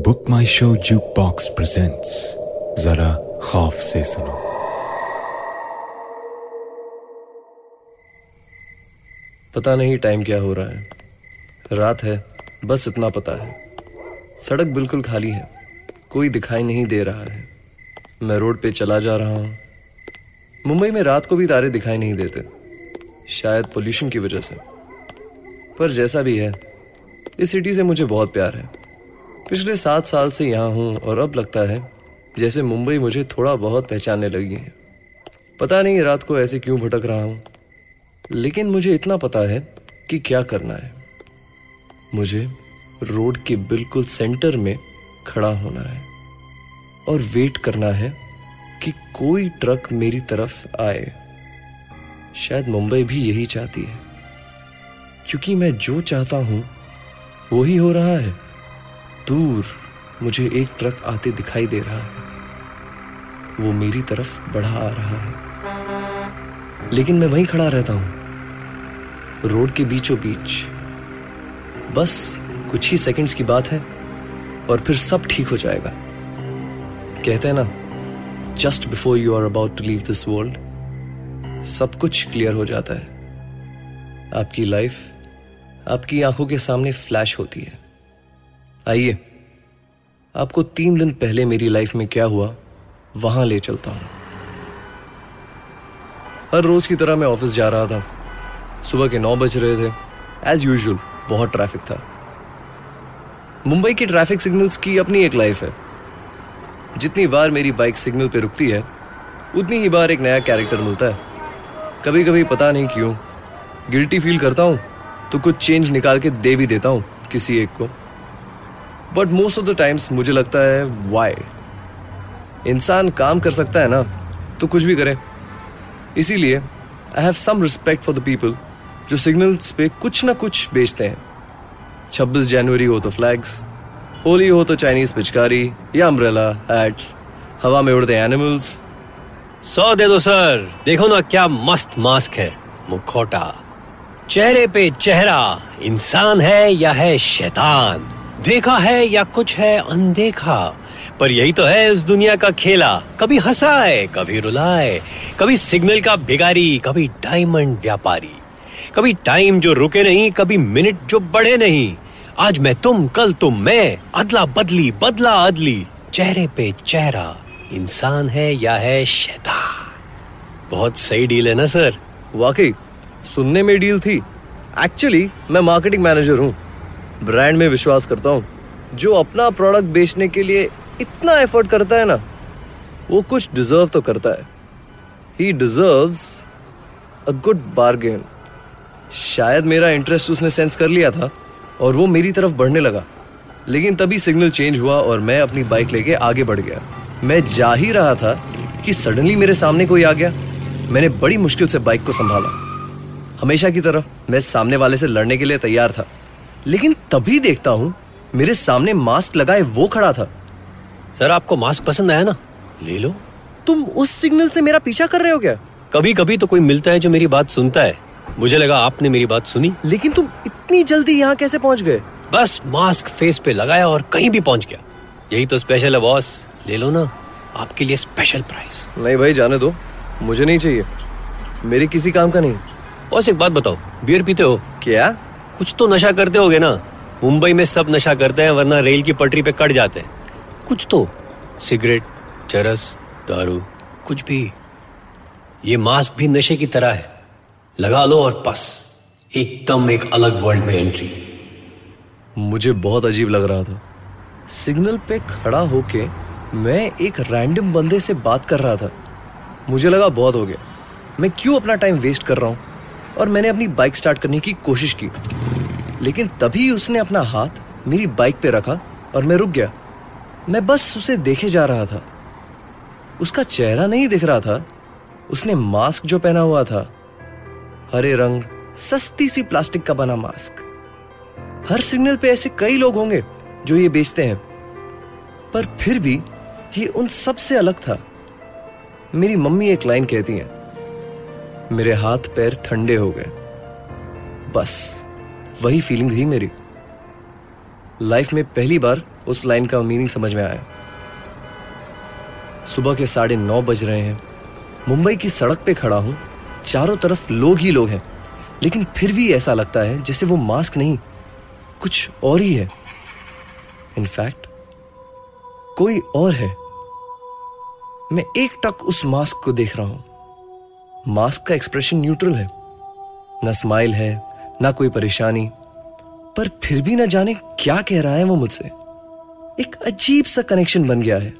Book My Show jukebox presents जरा खौफ से सुनो पता नहीं टाइम क्या हो रहा है। रात है, बस इतना पता है। सड़क बिल्कुल खाली है, कोई दिखाई नहीं दे रहा है। मैं रोड पे चला जा रहा हूँ। मुंबई में रात को भी तारे दिखाई नहीं देते। शायद पोल्यूशन की वजह से। पर जैसा भी है, इस सिटी से मुझे बहुत प्यार है। पिछले सात साल से यहाँ हूँ और अब लगता है जैसे मुंबई मुझे थोड़ा बहुत पहचानने लगी है। पता नहीं रात को ऐसे क्यों भटक रहा हूँ। लेकिन मुझे इतना पता है कि क्या करना है। मुझे रोड के बिल्कुल सेंटर में खड़ा होना है और वेट करना है कि कोई ट्रक मेरी तरफ़ आए। शायद मुंबई भी यही चाहती है, क्योंकि मैं जो चाहता हूँ वो ही हो रहा है। दूर मुझे एक ट्रक आते दिखाई दे रहा है। वो मेरी तरफ़ बढ़ा आ रहा है। लेकिन मैं वहीं खड़ा रहता हूँ। रोड के बीचों बीच। बस कुछ ही सेकंड्स की बात है और फिर सब ठीक हो जाएगा। कहते हैं ना just before you are about to leave this world सब कुछ क्लियर हो जाता है। आपकी लाइफ आपकी आँखों के सामने फ्लैश होती है। आइए। आपको तीन दिन पहले मेरी लाइफ में क्या हुआ, वहाँ ले चलता हूँ। हर रोज की तरह मैं ऑफ़िस जा रहा था। सुबह के नौ बज रहे थे। एज यूजल बहुत ट्रैफ़िक था। मुंबई की ट्रैफ़िक सिग्नल्स की अपनी एक लाइफ है। जितनी बार मेरी बाइक सिग्नल पे रुकती है, उतनी ही बार एक नया कैरेक्टर मिलता है। कभी कभी पता नहीं क्यों गिल्टी फील करता हूँ तो कुछ चेंज निकाल के दे भी देता हूँ किसी एक को। But most of the times मुझे लगता है वाई इंसान काम कर सकता है ना तो कुछ भी करे। इसीलिए I have some respect for the people जो सिग्नल्स पे कुछ ना कुछ बेचते हैं। 26 जनवरी हो तो फ्लैग्स होली हो तो चाइनीज़ पिचकारी, या अम्ब्रेला हैट्स हवा में उड़ते एनिमल्स सौ दे दो, सर। देखो ना, क्या मस्त मास्क है, मुखौटा। चेहरे पे चेहरा, इंसान है या है शैतान? देखा है या कुछ है अनदेखा, पर यही तो है इस दुनिया का खेला। कभी हंसाए, कभी रुलाए, कभी सिग्नल का भिगारी कभी डायमंड व्यापारी। कभी टाइम जो रुके नहीं, कभी मिनट जो बढ़े नहीं। आज मैं तुम, कल तुम, मैं, अदला बदली, बदला अदली। चेहरे पे चेहरा, इंसान है या है शैतान। बहुत सही डील है ना, सर? वाकई, सुनने में डील थी। एक्चुअली मैं मार्केटिंग मैनेजर हूँ। ब्रांड में विश्वास करता हूँ। जो अपना प्रोडक्ट बेचने के लिए इतना एफर्ट करता है ना, वो कुछ डिजर्व तो करता है। He deserves a good bargain शायद मेरा इंटरेस्ट उसने सेंस कर लिया था और वो मेरी तरफ़ बढ़ने लगा। लेकिन तभी सिग्नल चेंज हुआ और मैं अपनी बाइक लेके आगे बढ़ गया। मैं जा ही रहा था कि सडनली मेरे सामने कोई आ गया। मैंने बड़ी मुश्किल से बाइक को संभाला। हमेशा की तरह मैं सामने वाले से लड़ने के लिए तैयार था। लेकिन तभी देखता हूँ मेरे सामने मास्क लगाए वो खड़ा था। सर आपको मास्क पसंद आया ना? ले लो। तुम उस सिग्नल से मेरा पीछा कर रहे हो क्या? कभी कभी तो कोई मिलता है जो मेरी बात सुनता है। मुझे लगा आपने मेरी बात सुनी। लेकिन तुम इतनी जल्दी यहाँ कैसे पहुँच गए? बस मास्क फेस पे लगाया और कहीं भी पहुँच गया। यही तो स्पेशल है बॉस ले लो ना आपके लिए स्पेशल प्राइस नहीं भाई जाने दो। मुझे नहीं चाहिए। मेरे किसी काम का नहीं। बॉस एक बात बताओ। बियर पीते हो? क्या? कुछ तो नशा करते होगे ना। मुंबई में सब नशा करते हैं, वरना रेल की पटरी पे कट जाते हैं। कुछ तो। सिगरेट, चरस, दारू, कुछ भी। ये मास्क भी नशे की तरह है। लगा लो और बस। एकदम एक अलग वर्ल्ड में एंट्री मुझे बहुत अजीब लग रहा था। सिग्नल पे खड़ा होके मैं एक रैंडम बंदे से बात कर रहा था। मुझे लगा बहुत हो गया। मैं क्यों अपना टाइम वेस्ट कर रहा हूँ? और मैंने अपनी बाइक स्टार्ट करने की कोशिश की। लेकिन तभी उसने अपना हाथ मेरी बाइक पे रखा और मैं रुक गया। मैं बस उसे देखे जा रहा था। उसका चेहरा नहीं दिख रहा था। उसने मास्क जो पहना हुआ था, हरे रंग, सस्ती सी प्लास्टिक का बना मास्क। हर सिग्नल पे ऐसे कई लोग होंगे जो ये बेचते हैं। पर फिर भी ये उन सबसे अलग था। मेरी मम्मी एक लाइन कहती है मेरे हाथ पैर ठंडे हो गए। बस, वही फीलिंग थी मेरी। लाइफ में पहली बार उस लाइन का मीनिंग समझ में आया। सुबह के साढ़े नौ बज रहे हैं। मुंबई की सड़क पे खड़ा हूँ। चारों तरफ़ लोग ही लोग हैं। लेकिन फिर भी ऐसा लगता है जैसे वो मास्क नहीं, कुछ और ही है। इनफैक्ट कोई और है। मैं एक टक उस मास्क को देख रहा हूँ। मास्क का एक्सप्रेशन न्यूट्रल है। ना स्माइल है ना कोई परेशानी। पर फिर भी ना जाने क्या कह रहा है वो मुझसे। एक अजीब सा कनेक्शन बन गया है।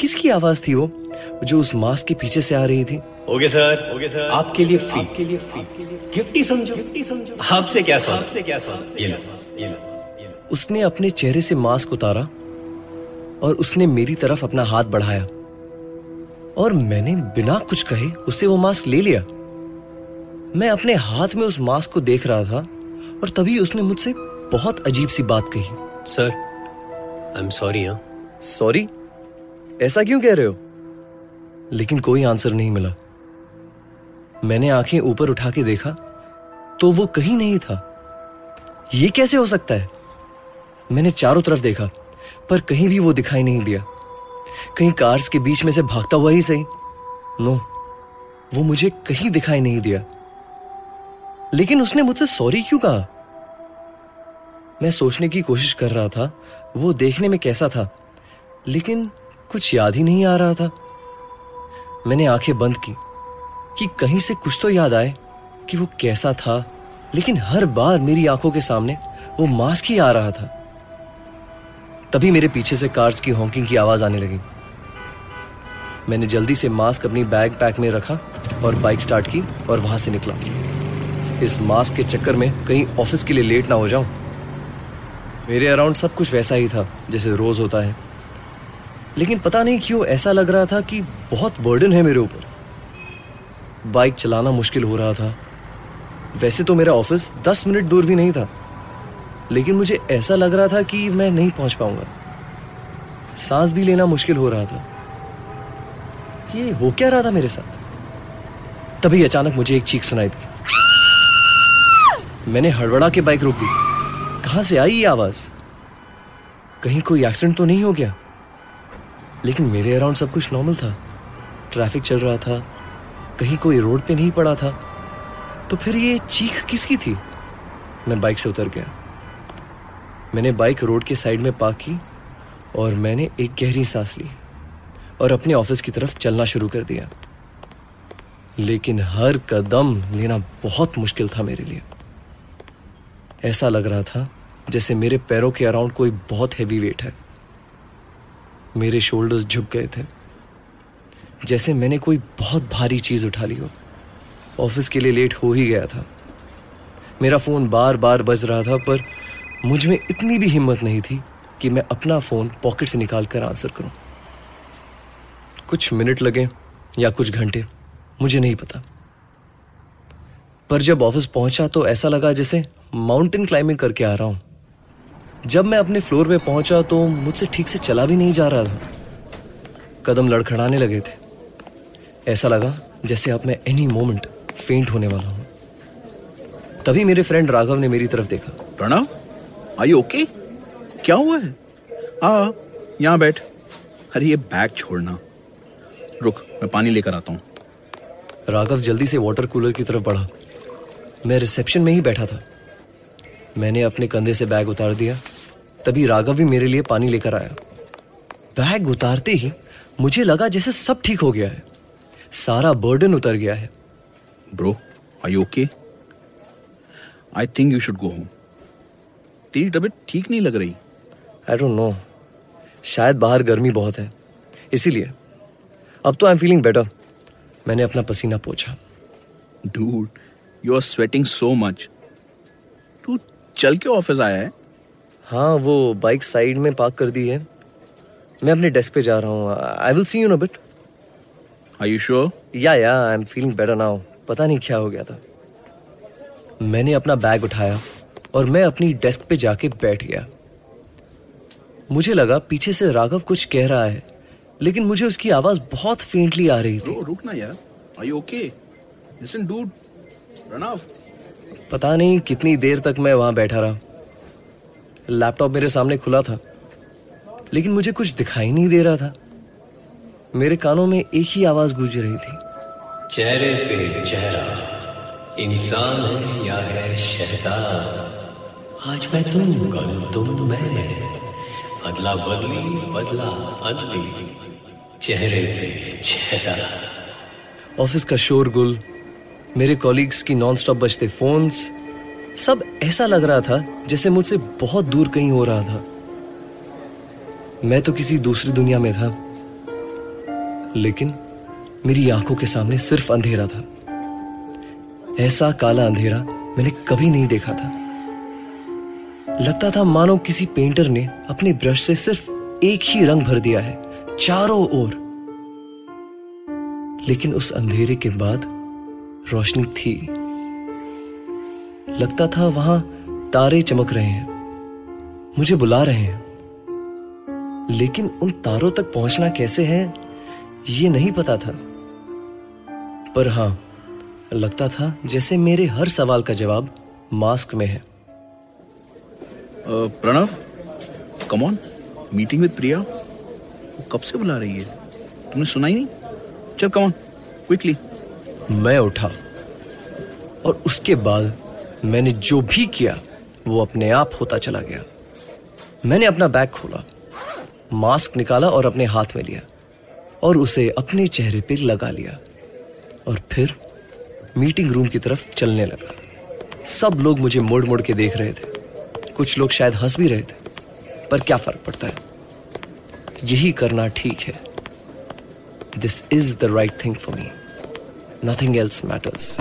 किसकी आवाज़ थी वो जो उस मास्क के पीछे से आ रही थी? Okay sir. ओके सर आपके लिए फ्री आपके लिए फ्री गिफ्ट ही समझो। गिफ्ट ही समझो। आपसे क्या सवाल? आपसे क्या सवाल? ये लो ये लो। उसने अपने चेहरे से मास्क उतारा और उसने मेरी तरफ़ अपना हाथ बढ़ाया। और मैंने बिना कुछ कहे उससे वो मास्क ले लिया। मैं अपने हाथ में उस मास्क को देख रहा था और तभी उसने मुझसे बहुत अजीब सी बात कही। Sir I am sorry sorry ऐसा क्यों कह रहे हो? लेकिन कोई आंसर नहीं मिला। मैंने आँखें ऊपर उठा के देखा तो वो कहीं नहीं था। ये कैसे हो सकता है? मैंने चारों तरफ़ देखा पर कहीं भी वो दिखाई नहीं दिया। कहीं कार्स के बीच में से भागता हुआ ही सही। नो वो मुझे कहीं दिखाई नहीं दिया। लेकिन उसने मुझसे सॉरी क्यों कहा? मैं सोचने की कोशिश कर रहा था, वो देखने में कैसा था, लेकिन कुछ याद ही नहीं आ रहा था। मैंने आँखें बंद की कि कहीं से कुछ तो याद आए कि वो कैसा था, लेकिन हर बार मेरी आँखों के सामने वो मास्क ही आ रहा था। तभी मेरे पीछे से कार्स की हॉकिंग की आवाज़ आने लगी। मैंने जल्दी से मास्क अपनी बैग पैक में रखा और बाइक स्टार्ट की और वहाँ से निकला। इस मास्क के चक्कर में कहीं ऑफ़िस के लिए लेट ना हो जाऊँ। मेरे अराउंड सब कुछ वैसा ही था, जैसे रोज होता है। लेकिन पता नहीं क्यों ऐसा लग रहा था कि बहुत बर्डन है मेरे ऊपर। बाइक चलाना मुश्किल हो रहा था। वैसे तो मेरा ऑफ़िस दस मिनट दूर भी नहीं था। लेकिन मुझे ऐसा लग रहा था कि मैं नहीं पहुँच पाऊँगा। सांस भी लेना मुश्किल हो रहा था। ये हो क्या रहा था मेरे साथ? तभी अचानक मुझे एक चीख सुनाई दी। मैंने हड़बड़ा के बाइक रोक दी। कहाँ से आई ये आवाज़? कहीं कोई एक्सीडेंट तो नहीं हो गया? लेकिन मेरे अराउंड सब कुछ नॉर्मल था। ट्रैफ़िक चल रहा था। कहीं कोई रोड पे नहीं पड़ा था। तो फिर ये चीख किसकी थी? मैं बाइक से उतर गया। मैंने बाइक रोड के साइड में पार्क की और मैंने एक गहरी सांस ली और अपने ऑफ़िस की तरफ़ चलना शुरू कर दिया। लेकिन हर कदम लेना बहुत मुश्किल था मेरे लिए। ऐसा लग रहा था जैसे मेरे पैरों के अराउंड कोई बहुत हैवी वेट है। मेरे शोल्डर्स झुक गए थे। जैसे मैंने कोई बहुत भारी चीज़ उठा ली हो। ऑफ़िस के लिए लेट हो ही गया था। मेरा फ़ोन बार बार बज रहा था, पर मुझमें इतनी भी हिम्मत नहीं थी कि मैं अपना फ़ोन पॉकेट से निकाल कर आंसर करूँ। कुछ मिनट लगे या कुछ घंटे, मुझे नहीं पता। पर जब ऑफ़िस पहुँचा तो ऐसा लगा जैसे माउंटेन क्लाइंबिंग करके आ रहा हूँ। जब मैं अपने फ्लोर पे पहुँचा तो मुझसे ठीक से चला भी नहीं जा रहा था। कदम लड़खड़ाने लगे थे। ऐसा लगा जैसे अब मैं एनी मोमेंट फेंट होने वाला हूँ। तभी मेरे फ्रेंड राघव ने मेरी तरफ़ देखा। प्रणव? आई ओके क्या हुआ है? आ यहाँ बैठ। अरे ये बैग छोड़ना। रुक मैं पानी लेकर आता हूँ। राघव जल्दी से वाटर कूलर की तरफ़ बढ़ा। मैं रिसेप्शन में ही बैठा था। मैंने अपने कंधे से बैग उतार दिया। तभी राघव भी मेरे लिए पानी लेकर आया। बैग उतारते ही मुझे लगा जैसे सब ठीक हो गया है। सारा बर्डन उतर गया है। Bro I okay I think you should go home तेरी तबीयत ठीक नहीं लग रही। आई डोंट नो शायद बाहर गर्मी बहुत है। इसीलिए। अब तो आई एम फीलिंग बेटर मैंने अपना पसीना पोछा। Dude you are sweating so much तू चल के ऑफ़िस आया है? हाँ वो बाइक साइड में पार्क कर दी है। मैं अपने डेस्क पे जा रहा हूँ। I will see you no but are you sure yeah yeah I am feeling better now पता नहीं क्या हो गया था। मैंने अपना बैग उठाया। और मैं अपनी डेस्क पे जाके बैठ गया। मुझे लगा पीछे से राघव कुछ कह रहा है लेकिन मुझे उसकी आवाज़ बहुत फेंटली आ रही थी। रुक ना यार। Are you okay listen dude Pranav पता नहीं कितनी देर तक मैं वहाँ बैठा रहा। लैपटॉप मेरे सामने खुला था लेकिन मुझे कुछ दिखाई नहीं दे रहा था। मेरे कानों में एक ही आवाज़ गूंज रही थी। चेहरे पे चेहरा। इंसान है या है शैतान? आज मैं तुम कल तुम मैं। अदला बदली, बदला अदली। चेहरे पे चेहरा। ऑफ़िस का शोरगुल मेरे कॉलीग्स की नॉनस्टॉप बजते फोन्स सब ऐसा लग रहा था जैसे मुझसे बहुत दूर कहीं हो रहा था। मैं तो किसी दूसरी दुनिया में था, लेकिन मेरी आँखों के सामने सिर्फ़ अंधेरा था। ऐसा काला अंधेरा मैंने कभी नहीं देखा था। लगता था मानो किसी पेंटर ने अपने ब्रश से सिर्फ़ एक ही रंग भर दिया है, चारों ओर। लेकिन उस अंधेरे के बाद रोशनी थी। लगता था वहाँ तारे चमक रहे हैं, मुझे बुला रहे हैं। लेकिन उन तारों तक पहुँचना कैसे है, ये नहीं पता था। पर हाँ, लगता था जैसे मेरे हर सवाल का जवाब मास्क में है। Pranav come on meeting with Priya वो कब से बुला रही है? तुमने सुना ही नहीं? चल कम ऑन क्विकली मैं उठा और उसके बाद मैंने जो भी किया, वो अपने आप होता चला गया। मैंने अपना बैग खोला, मास्क निकाला और अपने हाथ में लिया और उसे अपने चेहरे पर लगा लिया और फिर मीटिंग रूम की तरफ़ चलने लगा। सब लोग मुझे मुड़ मुड़ के देख रहे थे। कुछ लोग शायद हंस भी रहे थे पर क्या फ़र्क पड़ता है? यही करना ठीक है। This is the right thing for me nothing else matters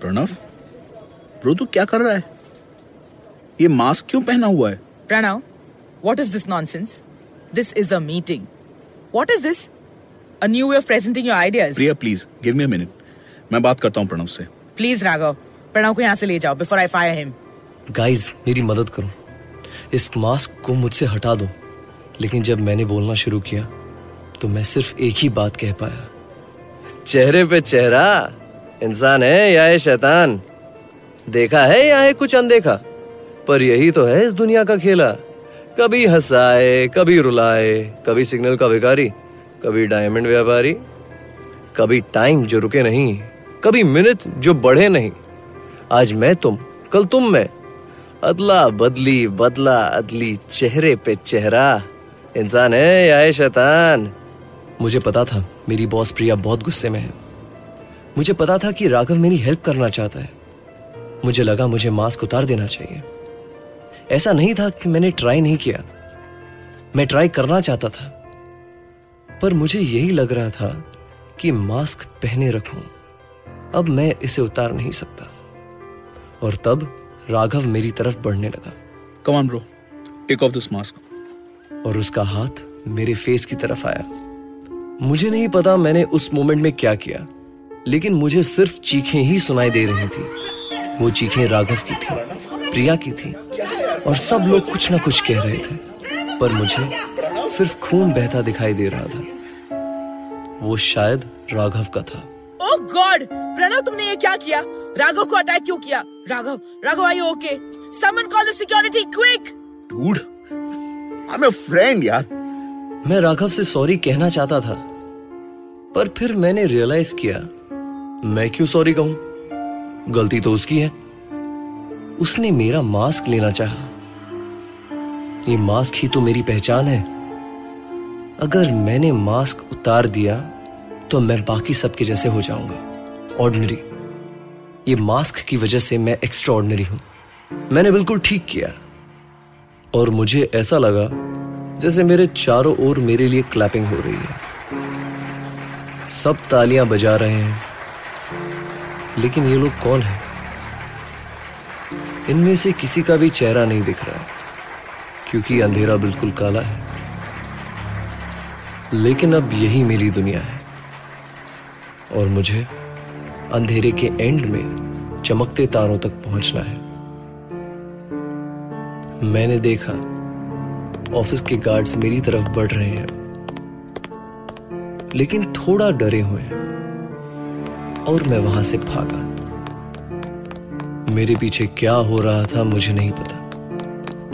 Pranav bro तू क्या कर रहा है? ये मास्क क्यों पहना हुआ है? Pranav, what is this nonsense? This is a meeting. What is this A new way of presenting your ideas. Priya please give me a minute मैं बात करता हूँ प्रणव से। Please Raghav. प्रणव को यहाँ से ले जाओ, before I fire him. Guys मेरी मदद करो। इस मास्क को मुझसे हटा दो। लेकिन जब मैंने बोलना शुरू किया तो मैं सिर्फ़ एक ही बात कह पाया। चेहरे पे चेहरा। इंसान है या है शैतान? देखा है या है कुछ अनदेखा? पर यही तो है इस दुनिया का खेला। कभी हंसाए, कभी रुलाए, कभी सिग्नल का भिखारी, कभी डायमंड व्यापारी, कभी टाइम जो रुके नहीं, कभी मिनट जो बढ़े नहीं। आज मैं तुम, कल तुम मैं। अदला बदली, बदला अदली, चेहरे पे चेहरा। इंसान है या है शैतान? मुझे पता था, मेरी बॉस प्रिया बहुत गुस्से में है। मुझे पता था कि राघव मेरी हेल्प करना चाहता है। मुझे लगा मुझे मास्क उतार देना चाहिए। ऐसा नहीं था कि मैंने ट्राई नहीं किया। मैं ट्राई करना चाहता था। पर मुझे यही लग रहा था कि मास्क पहने रखूँ। अब मैं इसे उतार नहीं सकता। और तब राघव मेरी तरफ़ बढ़ने लगा। Come on bro take off this mask और उसका हाथ मेरे फेस की तरफ़ आया। मुझे नहीं पता मैंने उस मोमेंट में क्या किया लेकिन मुझे सिर्फ़ चीखें ही सुनाई दे रही थी। वो चीखें राघव की थी प्रिया की थी और सब लोग कुछ ना कुछ कह रहे थे पर मुझे सिर्फ़ खून बहता दिखाई दे रहा था। वो शायद राघव का था। Oh God! प्रणव तुमने ये क्या किया? राघव को अटैक क्यों किया? Raghav Raghav I okay summon call the security quick dude I am a friend यार। मैं राघव से सॉरी कहना चाहता था पर फिर मैंने रियलाइज़ किया मैं क्यों सॉरी कहूँ? गलती तो उसकी है। उसने मेरा मास्क लेना चाहा। ये मास्क ही तो मेरी पहचान है। अगर मैंने मास्क उतार दिया तो मैं बाकी सबके जैसे हो जाऊँगा। ऑर्डिनरी ये मास्क की वजह से मैं एक्स्ट्रा ऑर्डिनरी हूँ। मैंने बिल्कुल ठीक किया। और मुझे ऐसा लगा जैसे मेरे चारों ओर मेरे लिए क्लैपिंग हो रही है। सब तालियाँ बजा रहे हैं। लेकिन ये लोग कौन है? इनमें से किसी का भी चेहरा नहीं दिख रहा है, क्योंकि अंधेरा बिल्कुल काला है। लेकिन अब यही मेरी दुनिया है। और मुझे अंधेरे के एंड में चमकते तारों तक पहुँचना है। मैंने देखा, ऑफ़िस के गार्ड्स मेरी तरफ़ बढ़ रहे हैं। लेकिन थोड़ा डरे हुए हैं। और मैं वहाँ से भागा। मेरे पीछे क्या हो रहा था मुझे नहीं पता।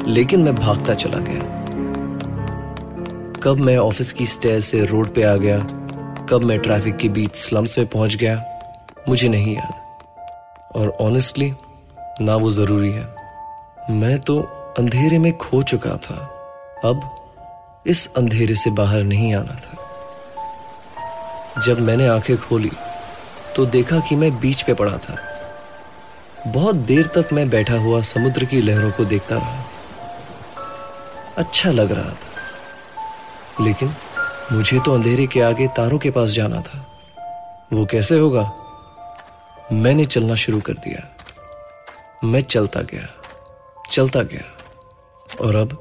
लेकिन मैं भागता चला गया। कब मैं ऑफ़िस की स्टेयर से रोड पे आ गया, कब मैं ट्रैफ़िक के बीच स्लम्स में पहुँच गया मुझे नहीं याद। और ऑनेस्टली ना वो ज़रूरी है। मैं तो अंधेरे में खो चुका था। अब इस अंधेरे से बाहर नहीं आना था। जब मैंने आँखें खोली तो देखा कि मैं बीच पे पड़ा था। बहुत देर तक मैं बैठा हुआ समुद्र की लहरों को देखता रहा। अच्छा लग रहा था। लेकिन मुझे तो अंधेरे के आगे तारों के पास जाना था। वो कैसे होगा? मैंने चलना शुरू कर दिया। मैं चलता गया चलता गया, और अब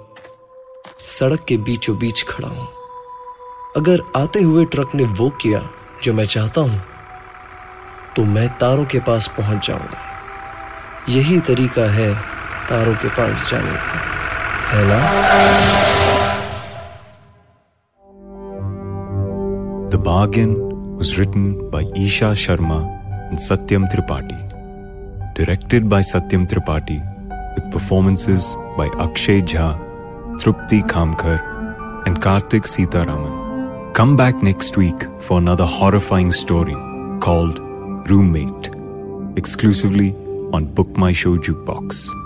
सड़क के बीचों बीच खड़ा हूँ। अगर आते हुए ट्रक ने वो किया जो मैं चाहता हूँ तो मैं तारों के पास पहुँच जाऊँगा। यही तरीका है तारों के पास जाने का। है ना? The Bargain was written by Isha and Satyam Tripathi. Directed by Satyam Tripathi, with performances by Akshay Jha, Trupti Kamkar, and Karthik Sitaraman. Come back next week for another horrifying story called Roommate, exclusively on Book My Show Jukebox.